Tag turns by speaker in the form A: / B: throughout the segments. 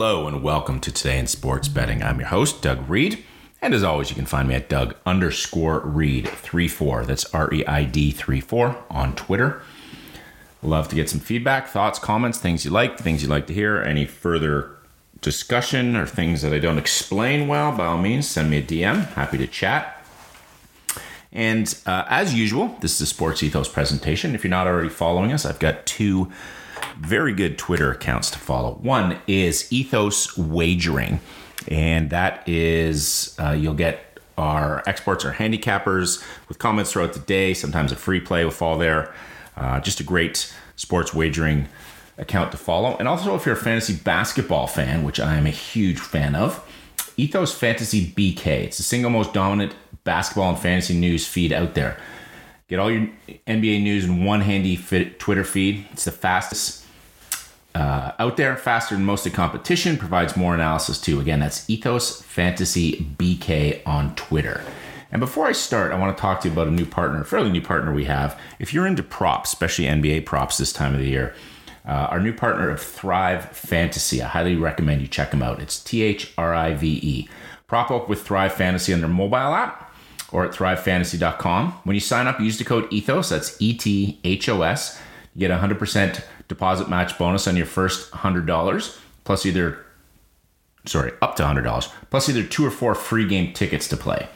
A: Hello and welcome to Today in Sports Betting. I'm your host, Doug Reid. And as always, you can find me at Doug underscore Reid 34. That's R E I D 34 on Twitter. Love to get some feedback, thoughts, comments, things you like, things you'd like to hear, any further discussion or things that I don't explain well, by all means, send me a DM. Happy to chat. And uh, as usual, this is a Sports Ethos presentation. If you're not already following us, I've got two very good Twitter accounts to follow. One is Ethos Wagering, and that is uh, you'll get our experts or handicappers with comments throughout the day. Sometimes a free play will fall there. Uh, just a great sports wagering account to follow. And also, if you're a fantasy basketball fan, which I am a huge fan of, Ethos Fantasy BK. It's the single most dominant basketball and fantasy news feed out there. Get all your NBA news in one handy Twitter feed. It's the fastest uh, out there, faster than most of competition, provides more analysis too. Again, that's Ethos Fantasy BK on Twitter. And before I start, I want to talk to you about a new partner, a fairly new partner we have. If you're into props, especially NBA props this time of the year, uh, our new partner of Thrive Fantasy, I highly recommend you check them out. It's T H R I V E. Prop up with Thrive Fantasy on their mobile app or at thrivefantasy.com. When you sign up, use the code ETHOS, that's E T H O S. You get 100% deposit match bonus on your first $100, plus either, sorry, up to $100, plus either two or four free game tickets to play.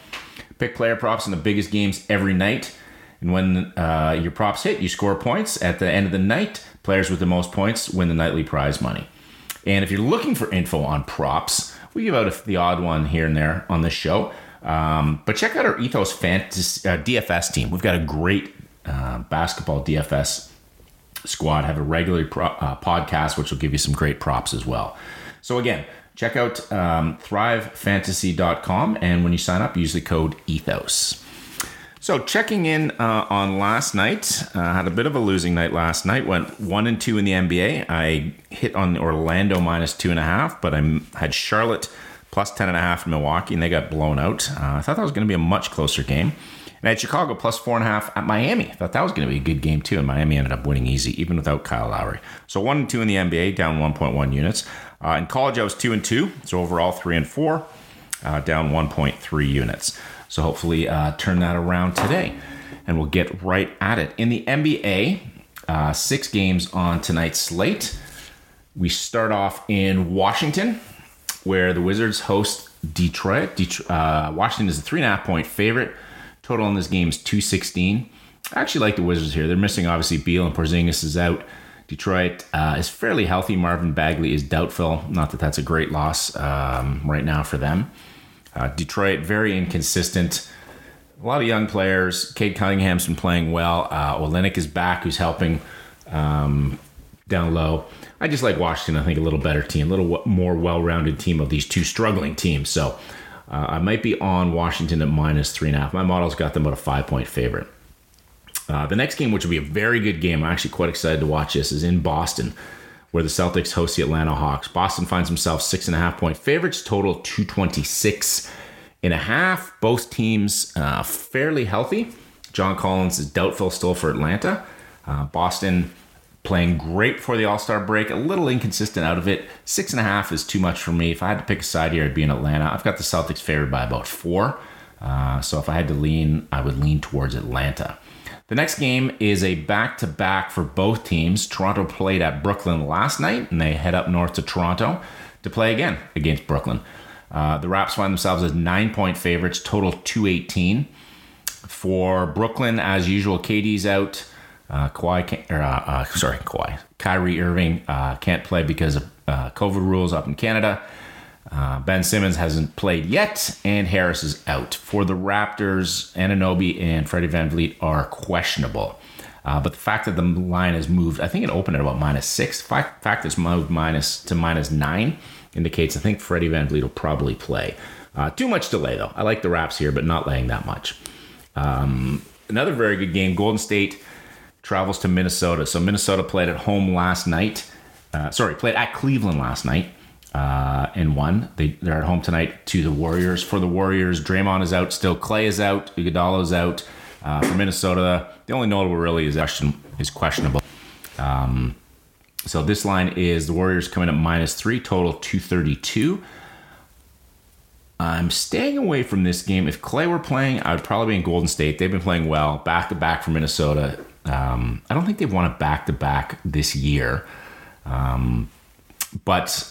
A: Pick player props in the biggest games every night. And when uh, your props hit, you score points. At the end of the night, players with the most points win the nightly prize money. And if you're looking for info on props, we give out a, the odd one here and there on this show. Um, but check out our Ethos Fantasy uh, DFS team. We've got a great uh, basketball DFS squad. Have a regular pro- uh, podcast, which will give you some great props as well. So again, check out um, thrivefantasy.com, and when you sign up, use the code Ethos. So checking in uh, on last night, uh, had a bit of a losing night last night. Went one and two in the NBA. I hit on Orlando minus two and a half, but I had Charlotte plus ten and a half in Milwaukee, and they got blown out. Uh, I thought that was going to be a much closer game. And had Chicago plus four and a half at Miami. Thought that was going to be a good game too, and Miami ended up winning easy, even without Kyle Lowry. So one and two in the NBA, down 1.1 units. Uh, in college, I was two and two, so overall three and four, uh, down 1.3 units. So hopefully, uh, turn that around today, and we'll get right at it. In the NBA, uh, six games on tonight's slate. We start off in Washington, where the Wizards host Detroit. Detroit uh, Washington is a three and a half point favorite. Total in this game is 216. I actually like the Wizards here. They're missing, obviously, Beal and Porzingis is out. Detroit uh, is fairly healthy. Marvin Bagley is doubtful. Not that that's a great loss um, right now for them. Uh, Detroit, very inconsistent. A lot of young players. Cade Cunningham's been playing well. Uh, Olynyk is back, who's helping um, down low. I just like Washington. I think a little better team, a little more well-rounded team of these two struggling teams. So uh, I might be on Washington at minus three and a half. My model's got them about a five-point favorite. Uh, the next game, which will be a very good game, I'm actually quite excited to watch this, is in Boston, where the Celtics host the Atlanta Hawks. Boston finds themselves six and a half point favorites, total 226 and a half. Both teams uh, fairly healthy. John Collins is doubtful still for Atlanta. Uh, Boston playing great for the All Star break, a little inconsistent out of it. Six and a half is too much for me. If I had to pick a side here, I'd be in Atlanta. I've got the Celtics favored by about four. Uh, so if I had to lean, I would lean towards Atlanta. The next game is a back to back for both teams. Toronto played at Brooklyn last night, and they head up north to Toronto to play again against Brooklyn. Uh, the Raps find themselves as nine point favorites, total 218. For Brooklyn, as usual, KD's out. Uh, Kawhi, or, uh, uh, sorry, Kawhi. Kyrie Irving uh, can't play because of uh, COVID rules up in Canada. Ben Simmons hasn't played yet, and Harris is out. For the Raptors, Anunoby and Freddie VanVleet are questionable. Uh, but the fact that the line has moved, I think it opened at about minus six. Fact, fact that it's moved minus to minus nine indicates I think Freddie VanVleet will probably play. Uh, too much delay though. I like the Raps here, but not laying that much. Um, another very good game. Golden State travels to Minnesota. So Minnesota played at home last night. Uh, sorry, played at Cleveland last night uh, and won. They, they're at home tonight to the Warriors. For the Warriors, Draymond is out still. Clay is out. Iguodala's out. Uh, for Minnesota, the only notable really is question, is questionable. Um, so this line is the Warriors coming at minus three, total 232. I'm staying away from this game. If Clay were playing, I would probably be in Golden State. They've been playing well, back to back for Minnesota. Um, I don't think they've won a back to back this year. Um, but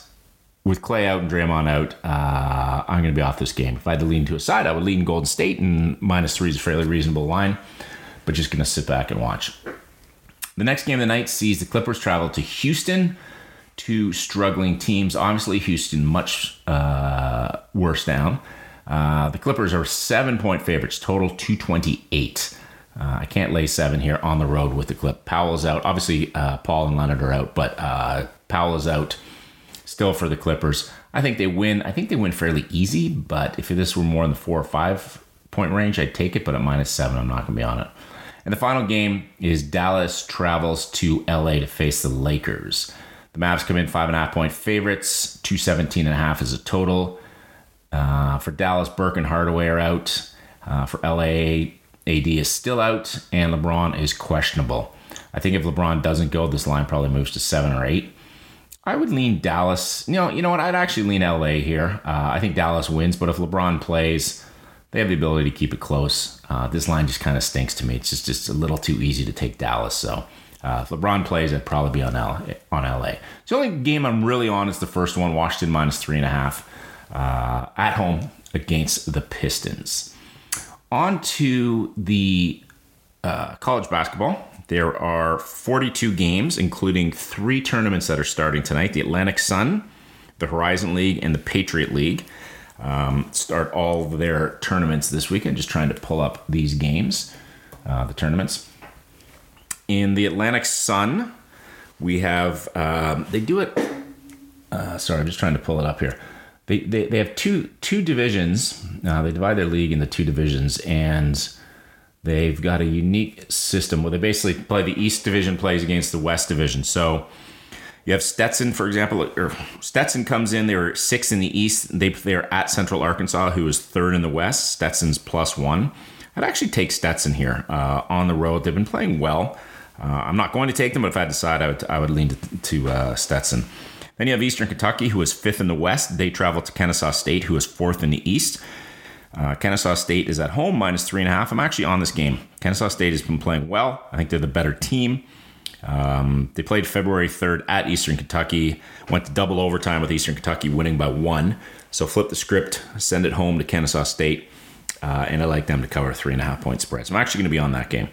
A: with Clay out and Draymond out, uh, I'm going to be off this game. If I had to lean to a side, I would lean Golden State, and minus three is a fairly reasonable line, but just going to sit back and watch. The next game of the night sees the Clippers travel to Houston, two struggling teams. Obviously, Houston much uh, worse down. Uh, the Clippers are seven point favorites, total 228. Uh, I can't lay seven here on the road with the clip. Powell's out. Obviously, uh, Paul and Leonard are out, but uh, Powell is out still for the Clippers. I think they win. I think they win fairly easy, but if this were more in the four or five point range, I'd take it. But at minus seven, I'm not going to be on it. And the final game is Dallas travels to LA to face the Lakers. The Mavs come in five and a half point favorites. 217 and a half is a total. Uh, for Dallas, Burke and Hardaway are out. Uh, for LA, AD is still out, and LeBron is questionable. I think if LeBron doesn't go, this line probably moves to seven or eight. I would lean Dallas. You know, you know what? I'd actually lean LA here. Uh, I think Dallas wins, but if LeBron plays, they have the ability to keep it close. Uh, this line just kind of stinks to me. It's just just a little too easy to take Dallas. So uh, if LeBron plays, I'd probably be on L- on LA. The only game I'm really on is the first one, Washington minus three and a half uh, at home against the Pistons. On to the uh, college basketball. There are 42 games, including three tournaments that are starting tonight the Atlantic Sun, the Horizon League, and the Patriot League. Um, start all their tournaments this weekend. Just trying to pull up these games, uh, the tournaments. In the Atlantic Sun, we have, um, they do it, uh, sorry, I'm just trying to pull it up here. They, they, they have two two divisions. Uh, they divide their league into two divisions, and They've got a unique system where they basically play the East Division plays against the West Division. So you have Stetson, for example, or Stetson comes in. They were six in the East. They they're at Central Arkansas, who is third in the West. Stetson's plus one. I'd actually take Stetson here uh, on the road. They've been playing well. Uh, I'm not going to take them, but if I decide, I would I would lean to, to uh, Stetson. Then you have Eastern Kentucky, who is fifth in the West. They travel to Kennesaw State, who is fourth in the East. Uh, Kennesaw State is at home, minus three and a half. I'm actually on this game. Kennesaw State has been playing well. I think they're the better team. Um, they played February 3rd at Eastern Kentucky, went to double overtime with Eastern Kentucky winning by one. So flip the script, send it home to Kennesaw State, uh, and I like them to cover three and a half point spreads. I'm actually going to be on that game.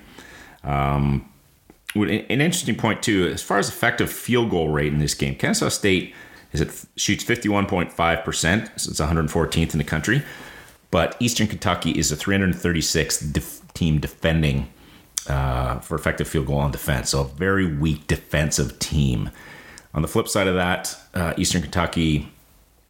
A: Um, an interesting point too, as far as effective field goal rate in this game, Kansas State is it shoots 51.5 percent, it's 114th in the country. But Eastern Kentucky is the 336th def- team defending uh, for effective field goal on defense. So a very weak defensive team. On the flip side of that, uh, Eastern Kentucky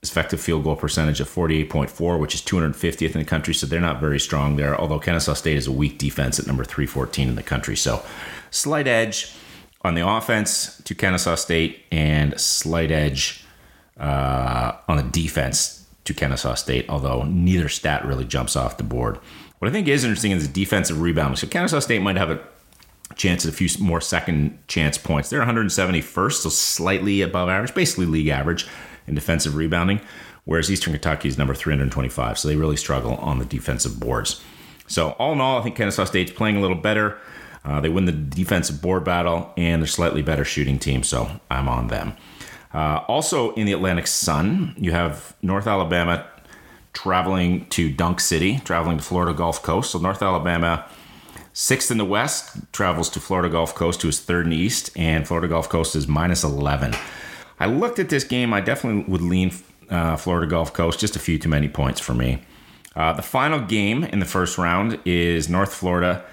A: effective field goal percentage of 48.4, which is 250th in the country. So they're not very strong there. Although Kennesaw State is a weak defense at number 314 in the country. So slight edge on the offense to Kennesaw State and slight edge uh, on the defense to Kennesaw State, although neither stat really jumps off the board. What I think is interesting is the defensive rebounding. So Kennesaw State might have a chance at a few more second chance points. They're 171st, so slightly above average, basically league average in defensive rebounding, whereas Eastern Kentucky is number 325. So they really struggle on the defensive boards. So all in all, I think Kennesaw State's playing a little better. Uh, they win the defensive board battle, and they're slightly better shooting team, so I'm on them. Uh, also in the Atlantic Sun, you have North Alabama traveling to Dunk City, traveling to Florida Gulf Coast. So North Alabama, sixth in the West, travels to Florida Gulf Coast, who is third in the East, and Florida Gulf Coast is minus 11. I looked at this game. I definitely would lean uh, Florida Gulf Coast, just a few too many points for me. Uh, the final game in the first round is North Florida,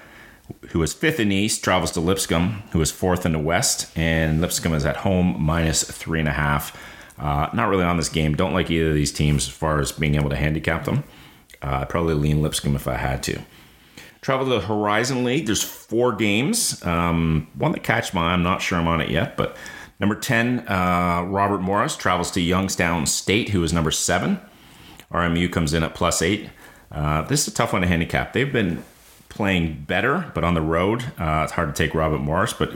A: who is fifth in the East, travels to Lipscomb, who is fourth in the West, and Lipscomb is at home minus three and a half. Uh, not really on this game. Don't like either of these teams as far as being able to handicap them. Uh, I'd probably lean Lipscomb if I had to. Travel to the Horizon League. There's four games. Um, one that catch my eye. I'm not sure I'm on it yet, but number 10, uh, Robert Morris travels to Youngstown State, who is number seven. RMU comes in at plus eight. Uh, this is a tough one to handicap. They've been playing better, but on the road, uh, it's hard to take Robert Morris, but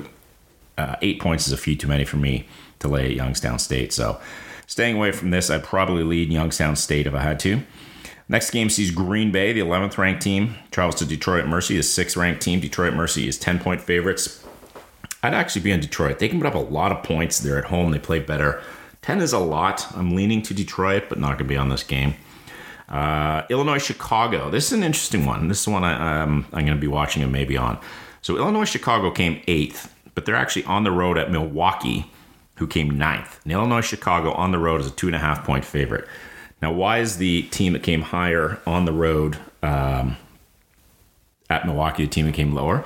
A: uh, eight points is a few too many for me to lay at Youngstown State. So staying away from this, I'd probably lead Youngstown State if I had to. Next game sees Green Bay, the 11th ranked team, travels to Detroit Mercy, the 6th ranked team. Detroit Mercy is 10 point favorites. I'd actually be on Detroit. They can put up a lot of points. They're at home, they play better. 10 is a lot. I'm leaning to Detroit, but not going to be on this game. Uh, Illinois Chicago. This is an interesting one. This is one I, um, I'm going to be watching and maybe on. So Illinois Chicago came eighth, but they're actually on the road at Milwaukee, who came ninth. And Illinois Chicago on the road is a two and a half point favorite. Now, why is the team that came higher on the road um, at Milwaukee the team that came lower?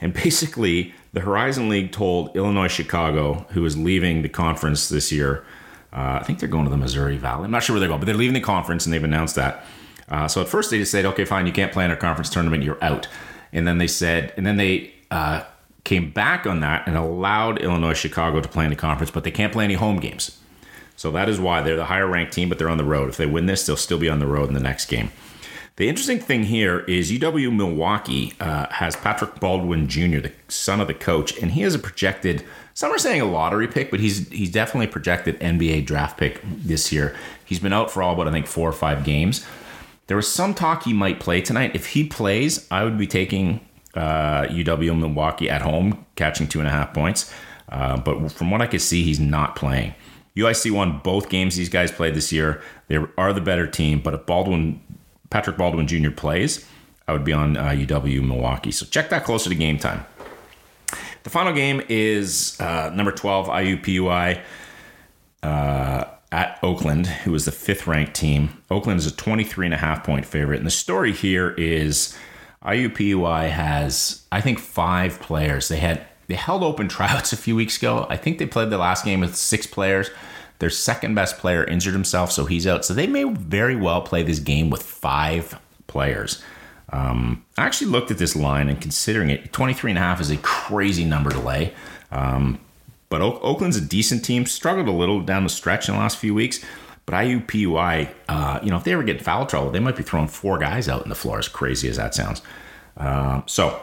A: And basically, the Horizon League told Illinois Chicago, who is leaving the conference this year, uh, I think they're going to the Missouri Valley. I'm not sure where they're going, but they're leaving the conference and they've announced that. Uh, so at first they just said, okay, fine, you can't play in our conference tournament, you're out. And then they said, and then they uh, came back on that and allowed Illinois Chicago to play in the conference, but they can't play any home games. So that is why they're the higher ranked team, but they're on the road. If they win this, they'll still be on the road in the next game. The interesting thing here is UW Milwaukee uh, has Patrick Baldwin Jr., the son of the coach, and he is a projected. Some are saying a lottery pick, but he's he's definitely projected NBA draft pick this year. He's been out for all but I think four or five games. There was some talk he might play tonight. If he plays, I would be taking uh, UW Milwaukee at home, catching two and a half points. Uh, but from what I could see, he's not playing. UIC won both games these guys played this year. They are the better team, but if Baldwin, Patrick Baldwin Jr. plays, I would be on uh, UW Milwaukee. So check that closer to game time. The final game is uh, number 12, IUPUI uh, at Oakland, who is the fifth ranked team. Oakland is a 23 and a half point favorite. And the story here is IUPUI has, I think, five players. They had they held open tryouts a few weeks ago. I think they played the last game with six players. Their second best player injured himself, so he's out. So they may very well play this game with five players. Um, I actually looked at this line and considering it, 23 and a half is a crazy number to lay. Um, but o- Oakland's a decent team, struggled a little down the stretch in the last few weeks. But IUPUI, uh, you know, if they ever get in foul trouble, they might be throwing four guys out in the floor, as crazy as that sounds. Uh, so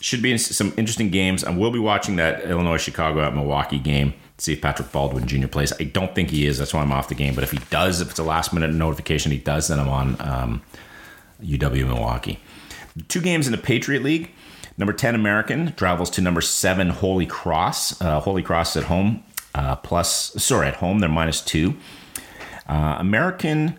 A: should be some interesting games. I will be watching that Illinois Chicago at Milwaukee game. See if Patrick Baldwin Jr. plays. I don't think he is. That's why I'm off the game. But if he does, if it's a last minute notification, he does, then I'm on um, UW Milwaukee. Two games in the Patriot League. Number 10 American travels to number 7 Holy Cross. Uh, Holy Cross at home, uh, plus, sorry, at home, they're minus two. Uh, American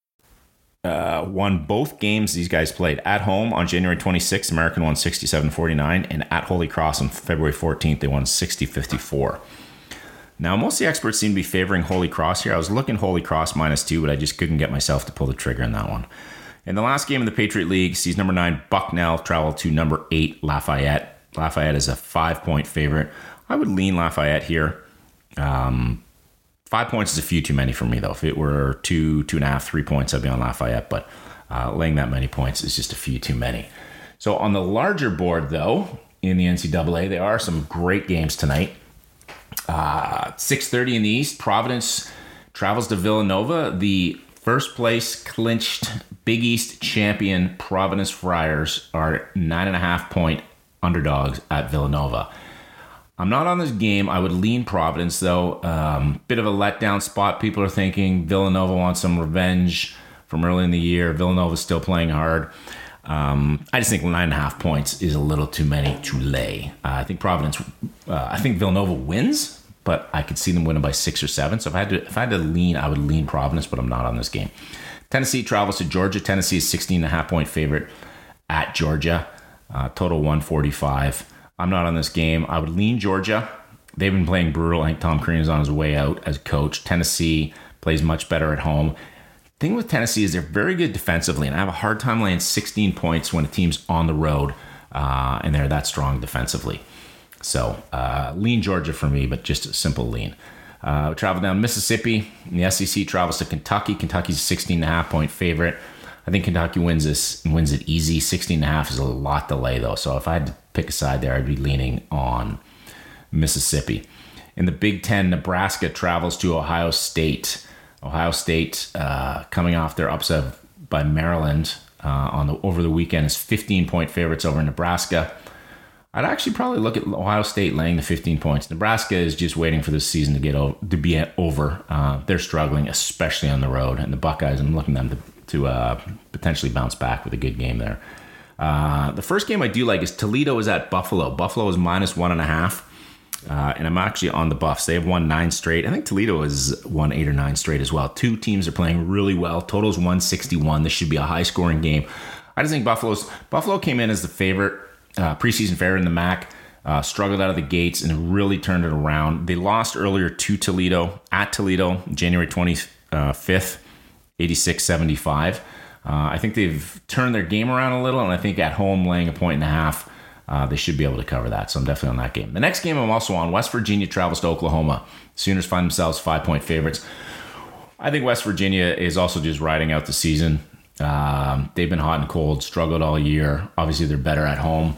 A: Uh, won both games these guys played at home on January 26th. American won 67 49, and at Holy Cross on February 14th, they won 60 54. Now, most of the experts seem to be favoring Holy Cross here. I was looking Holy Cross minus two, but I just couldn't get myself to pull the trigger on that one. In the last game in the Patriot League, sees number nine Bucknell travel to number eight Lafayette. Lafayette is a five point favorite. I would lean Lafayette here. Um, Five points is a few too many for me, though. If it were two, two and a half, three points, I'd be on Lafayette. But uh, laying that many points is just a few too many. So on the larger board, though, in the NCAA, there are some great games tonight. Uh, 6.30 in the East, Providence travels to Villanova. The first place clinched Big East champion Providence Friars are nine and a half point underdogs at Villanova. I'm not on this game. I would lean Providence though. Um, bit of a letdown spot. People are thinking Villanova wants some revenge from early in the year. Villanova's still playing hard. Um, I just think nine and a half points is a little too many to lay. Uh, I think Providence. Uh, I think Villanova wins, but I could see them winning by six or seven. So if I had to, if I had to lean, I would lean Providence, but I'm not on this game. Tennessee travels to Georgia. Tennessee is 16 and a half point favorite at Georgia. Uh, total 145. I'm not on this game. I would lean Georgia. They've been playing brutal. I think Tom Crean is on his way out as coach. Tennessee plays much better at home. Thing with Tennessee is they're very good defensively, and I have a hard time laying 16 points when a team's on the road uh, and they're that strong defensively. So uh, lean Georgia for me, but just a simple lean. Uh, travel down Mississippi. And the SEC travels to Kentucky. Kentucky's a 16 and a half point favorite. I think Kentucky wins this wins it easy. 16 and a half is a lot to lay though. So if I had to pick a side there, I'd be leaning on Mississippi. In the Big Ten, Nebraska travels to Ohio State. Ohio State uh, coming off their upset by Maryland uh, on the over the weekend is 15 point favorites over Nebraska. I'd actually probably look at Ohio State laying the 15 points. Nebraska is just waiting for this season to get over, to be over. Uh, they're struggling, especially on the road, and the Buckeyes. I'm looking them to, to uh, potentially bounce back with a good game there. Uh, the first game I do like is Toledo is at Buffalo. Buffalo is minus one and a half. Uh, and I'm actually on the Buffs. They have won nine straight. I think Toledo has won eight or nine straight as well. Two teams are playing really well. Total's 161. This should be a high scoring game. I just think Buffalo's Buffalo came in as the favorite uh, preseason favorite in the MAC. Uh, struggled out of the gates and really turned it around. They lost earlier to Toledo at Toledo, January 25th, 86 75. I think they've turned their game around a little, and I think at home, laying a point and a half uh, they should be able to cover that. So I'm definitely on that game. The next game I'm also on West Virginia travels to Oklahoma. Sooners find themselves five point favorites. I think West Virginia is also just riding out the season. Um, they've been hot and cold, struggled all year. Obviously, they're better at home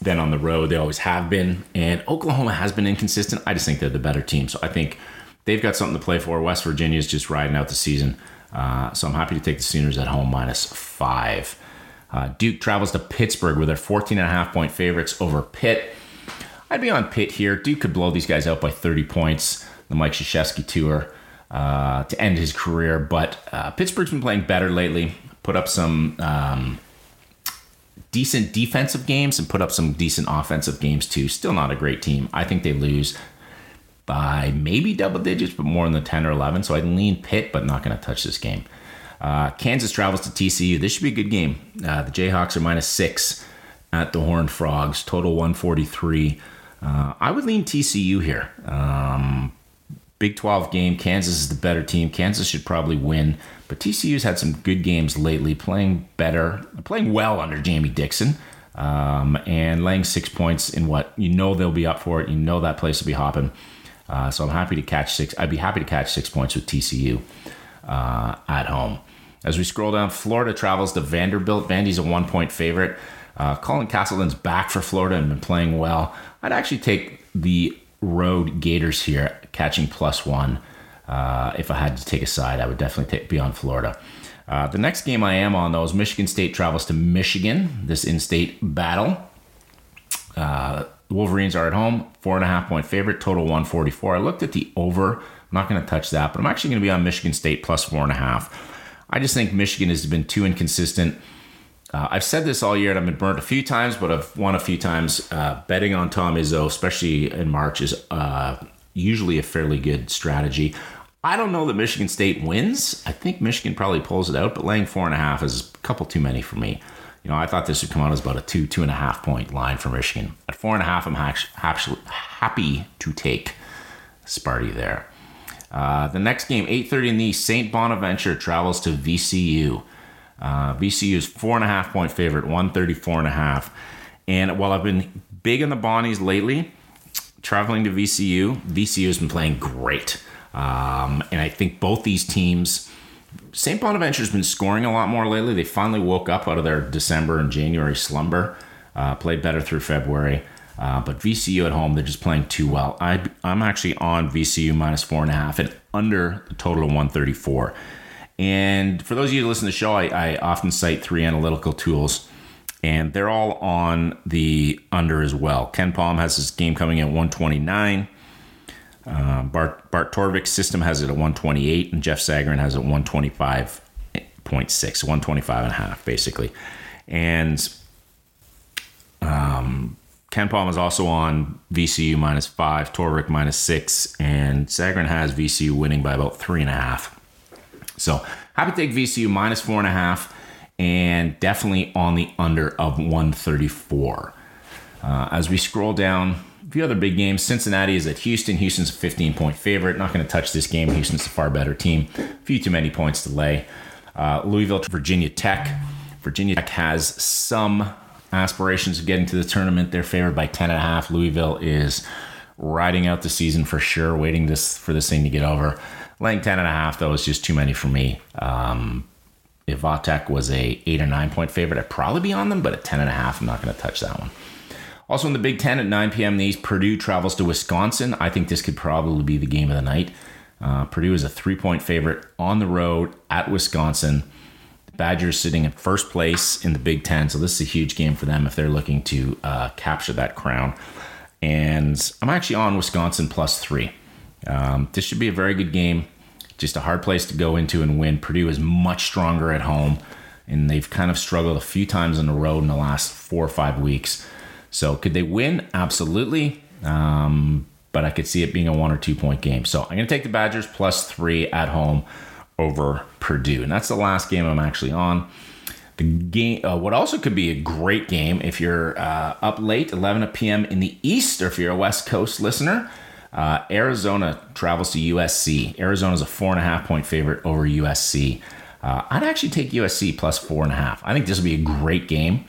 A: than on the road. They always have been. And Oklahoma has been inconsistent. I just think they're the better team. So I think they've got something to play for. West Virginia is just riding out the season. Uh, so I'm happy to take the Sooners at home minus five. Uh, Duke travels to Pittsburgh with their 14 and a half point favorites over Pitt. I'd be on Pitt here. Duke could blow these guys out by 30 points. The Mike Krzyzewski tour uh, to end his career, but uh, Pittsburgh's been playing better lately. Put up some um, decent defensive games and put up some decent offensive games too. Still not a great team. I think they lose by maybe double digits, but more in the 10 or 11. So I'd lean Pitt, but not going to touch this game. Uh, Kansas travels to TCU. This should be a good game. Uh, the Jayhawks are minus six at the Horned Frogs, total 143. Uh, I would lean TCU here. Um, Big 12 game. Kansas is the better team. Kansas should probably win, but TCU's had some good games lately, playing better, playing well under Jamie Dixon, um, and laying six points in what you know they'll be up for it. You know that place will be hopping. Uh, so I'm happy to catch six. I'd be happy to catch six points with TCU uh, at home. As we scroll down, Florida travels to Vanderbilt. Vandy's a one point favorite. Uh, Colin Castleton's back for Florida and been playing well. I'd actually take the road Gators here, catching plus one. Uh, if I had to take a side, I would definitely take, be on Florida. Uh, the next game I am on, though, is Michigan State travels to Michigan, this in state battle. Wolverines are at home, four and a half point favorite, total 144. I looked at the over. I'm not going to touch that, but I'm actually going to be on Michigan State plus four and a half. I just think Michigan has been too inconsistent. Uh, I've said this all year, and I've been burnt a few times, but I've won a few times. Uh, betting on Tom Izzo, especially in March, is uh, usually a fairly good strategy. I don't know that Michigan State wins. I think Michigan probably pulls it out, but laying four and a half is a couple too many for me. You know, I thought this would come out as about a two, two and a half point line for Michigan. At four and a half, I'm actually happy to take Sparty there. Uh, the next game, 8:30 in the St. Bonaventure travels to VCU. Uh, VCU is four and a half point favorite, 134 and a half. And while I've been big in the Bonnies lately, traveling to VCU, VCU has been playing great. Um, and I think both these teams, St. Bonaventure's been scoring a lot more lately. They finally woke up out of their December and January slumber, uh, played better through February. Uh, but VCU at home, they're just playing too well. I, I'm actually on VCU minus four and a half and under the total of 134. And for those of you who listen to the show, I, I often cite three analytical tools and they're all on the under as well. KenPom has his game coming at 129. Uh, Bart, Bart Torvik's system has it at 128, and Jeff Sagarin has it 125.6, 125 and a half, basically. And um, KenPom is also on VCU minus five, Torvik minus six, and Sagarin has VCU winning by about three and a half. So happy to take VCU minus four and a half, and definitely on the under of 134. Uh, as we scroll down, a few other big games. Cincinnati is at Houston. Houston's a 15 point favorite. Not going to touch this game. Houston's a far better team. A few too many points to lay. Uh, Louisville Virginia Tech. Virginia Tech has some aspirations of getting to the tournament. They're favored by 10.5. Louisville is riding out the season for sure, waiting this for this thing to get over. Laying 10.5, though, is just too many for me. Um, if VaTech was a 8 or 9 point favorite, I'd probably be on them, but at 10.5, I'm not going to touch that one. Also in the Big Ten at 9 p.m. in the East, Purdue travels to Wisconsin. I think this could probably be the game of the night. Uh, Purdue is a three point favorite on the road at Wisconsin. The Badgers sitting in first place in the Big Ten, so this is a huge game for them if they're looking to uh, capture that crown. And I'm actually on Wisconsin plus three. Um, this should be a very good game. Just a hard place to go into and win. Purdue is much stronger at home, and they've kind of struggled a few times on the road in the last four or five weeks. So could they win? Absolutely. Um, but I could see it being a one or two point game. So I'm going to take the Badgers plus three at home over Purdue. And that's the last game I'm actually on. The game, uh, what also could be a great game if you're uh, up late, 11 p.m. in the East, or if you're a West Coast listener. Uh, Arizona travels to USC. Arizona is a four and a half point favorite over USC. Uh, I'd actually take USC plus four and a half. I think this will be a great game.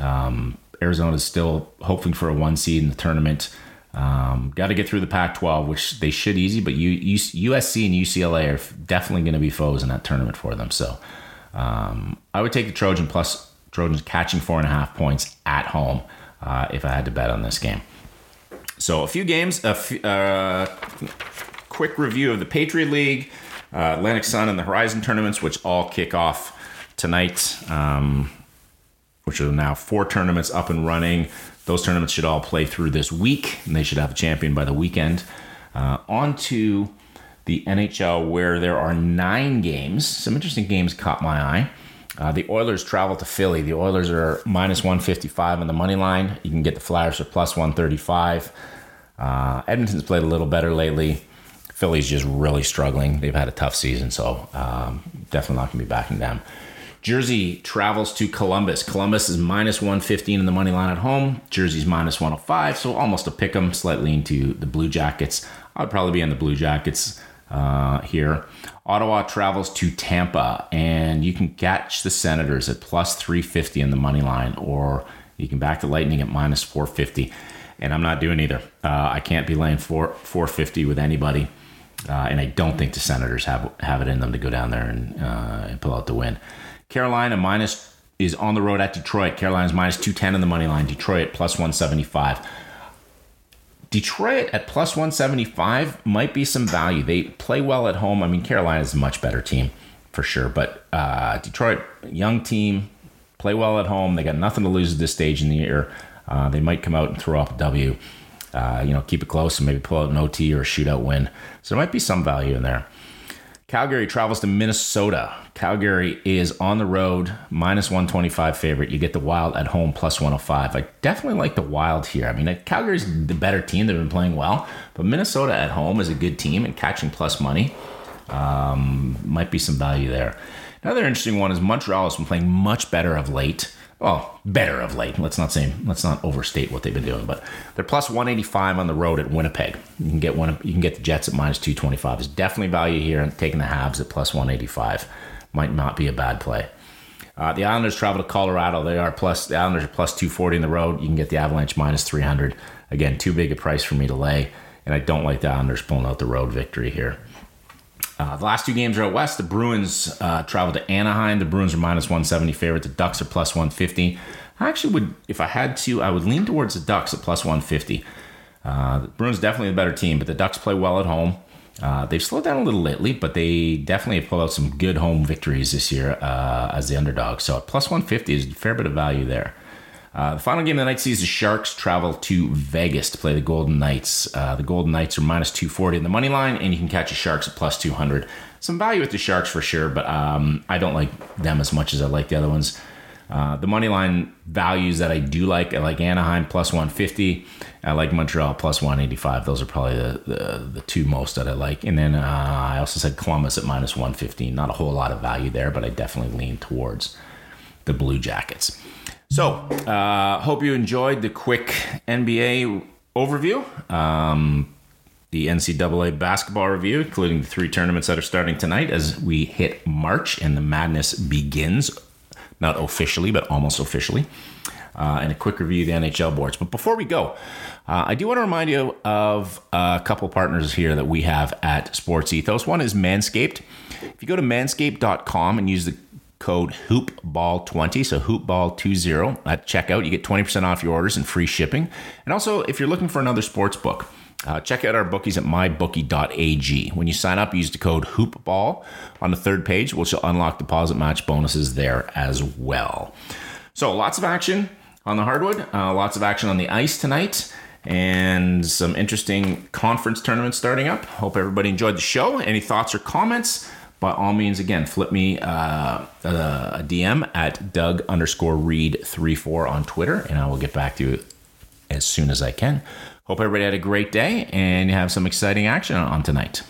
A: Um, Arizona is still hoping for a one seed in the tournament. Um, Got to get through the Pac 12, which they should easy, but U- USC and UCLA are definitely going to be foes in that tournament for them. So um, I would take the Trojan plus Trojans catching four and a half points at home uh, if I had to bet on this game. So a few games, a f- uh, quick review of the Patriot League, uh, Atlantic Sun, and the Horizon tournaments, which all kick off tonight. Um, which are now four tournaments up and running. Those tournaments should all play through this week, and they should have a champion by the weekend. Uh, on to the NHL, where there are nine games. Some interesting games caught my eye. Uh, the Oilers travel to Philly. The Oilers are minus 155 on the money line. You can get the Flyers for plus 135. Uh, Edmonton's played a little better lately. Philly's just really struggling. They've had a tough season, so um, definitely not going to be backing them. Jersey travels to Columbus. Columbus is minus 115 in the money line at home. Jersey's minus 105, so almost a pick 'em, slightly into the Blue Jackets. I'd probably be on the Blue Jackets uh, here. Ottawa travels to Tampa, and you can catch the Senators at plus 350 in the money line, or you can back the Lightning at minus 450. And I'm not doing either. Uh, I can't be laying four 450 with anybody. Uh, and I don't think the Senators have have it in them to go down there and, uh, and pull out the win. Carolina minus is on the road at Detroit. Carolina's minus 210 in the money line. Detroit plus 175. Detroit at plus 175 might be some value. They play well at home. I mean, Carolina is a much better team for sure, but uh, Detroit, young team, play well at home. They got nothing to lose at this stage in the year. Uh, they might come out and throw up a W. Uh, you know, keep it close and maybe pull out an OT or a shootout win. So there might be some value in there. Calgary travels to Minnesota. Calgary is on the road, minus 125 favorite. You get the Wild at home, plus 105. I definitely like the Wild here. I mean, Calgary's the better team. They've been playing well, but Minnesota at home is a good team and catching plus money. Um, might be some value there. Another interesting one is Montreal has been playing much better of late well, better of late. Let's not say let's not overstate what they've been doing, but they're plus 185 on the road at Winnipeg. You can get one. You can get the Jets at minus 225. There's definitely value here, and taking the Habs at plus 185 might not be a bad play. Uh, the Islanders travel to Colorado. They are plus the Islanders are plus 240 in the road. You can get the Avalanche minus 300. Again, too big a price for me to lay, and I don't like the Islanders pulling out the road victory here. Uh, the last two games are out west. The Bruins uh, travel to Anaheim. The Bruins are minus 170 favorite. The Ducks are plus 150. I actually would, if I had to, I would lean towards the Ducks at plus 150. Uh, the Bruins definitely a better team, but the Ducks play well at home. Uh, they've slowed down a little lately, but they definitely have pulled out some good home victories this year uh, as the underdog. So at plus 150 is a fair bit of value there. Uh, the final game of the night sees the Sharks travel to Vegas to play the Golden Knights. Uh, the Golden Knights are minus 240 in the money line, and you can catch the Sharks at plus 200. Some value with the Sharks for sure, but um, I don't like them as much as I like the other ones. Uh, the money line values that I do like, I like Anaheim plus 150. I like Montreal plus 185. Those are probably the, the, the two most that I like. And then uh, I also said Columbus at minus 115. Not a whole lot of value there, but I definitely lean towards the Blue Jackets. So, uh, hope you enjoyed the quick NBA overview. Um, the NCAA basketball review, including the three tournaments that are starting tonight as we hit March and the madness begins not officially, but almost officially, uh, and a quick review of the NHL boards. But before we go, uh, I do want to remind you of a couple partners here that we have at Sports Ethos. One is Manscaped. If you go to manscaped.com and use the code hoopball20 so hoopball20 at checkout you get 20% off your orders and free shipping and also if you're looking for another sports book uh, check out our bookies at mybookie.ag. When you sign up, use the code HOOPBALL on the third page, which will unlock deposit match bonuses there as well. So, lots of action on the hardwood, uh, lots of action on the ice tonight, and some interesting conference tournaments starting up. Hope everybody enjoyed the show. Any thoughts or comments? By all means, again, flip me uh, a DM at Doug underscore Reid 34 on Twitter, and I will get back to you as soon as I can. Hope everybody had a great day and you have some exciting action on tonight.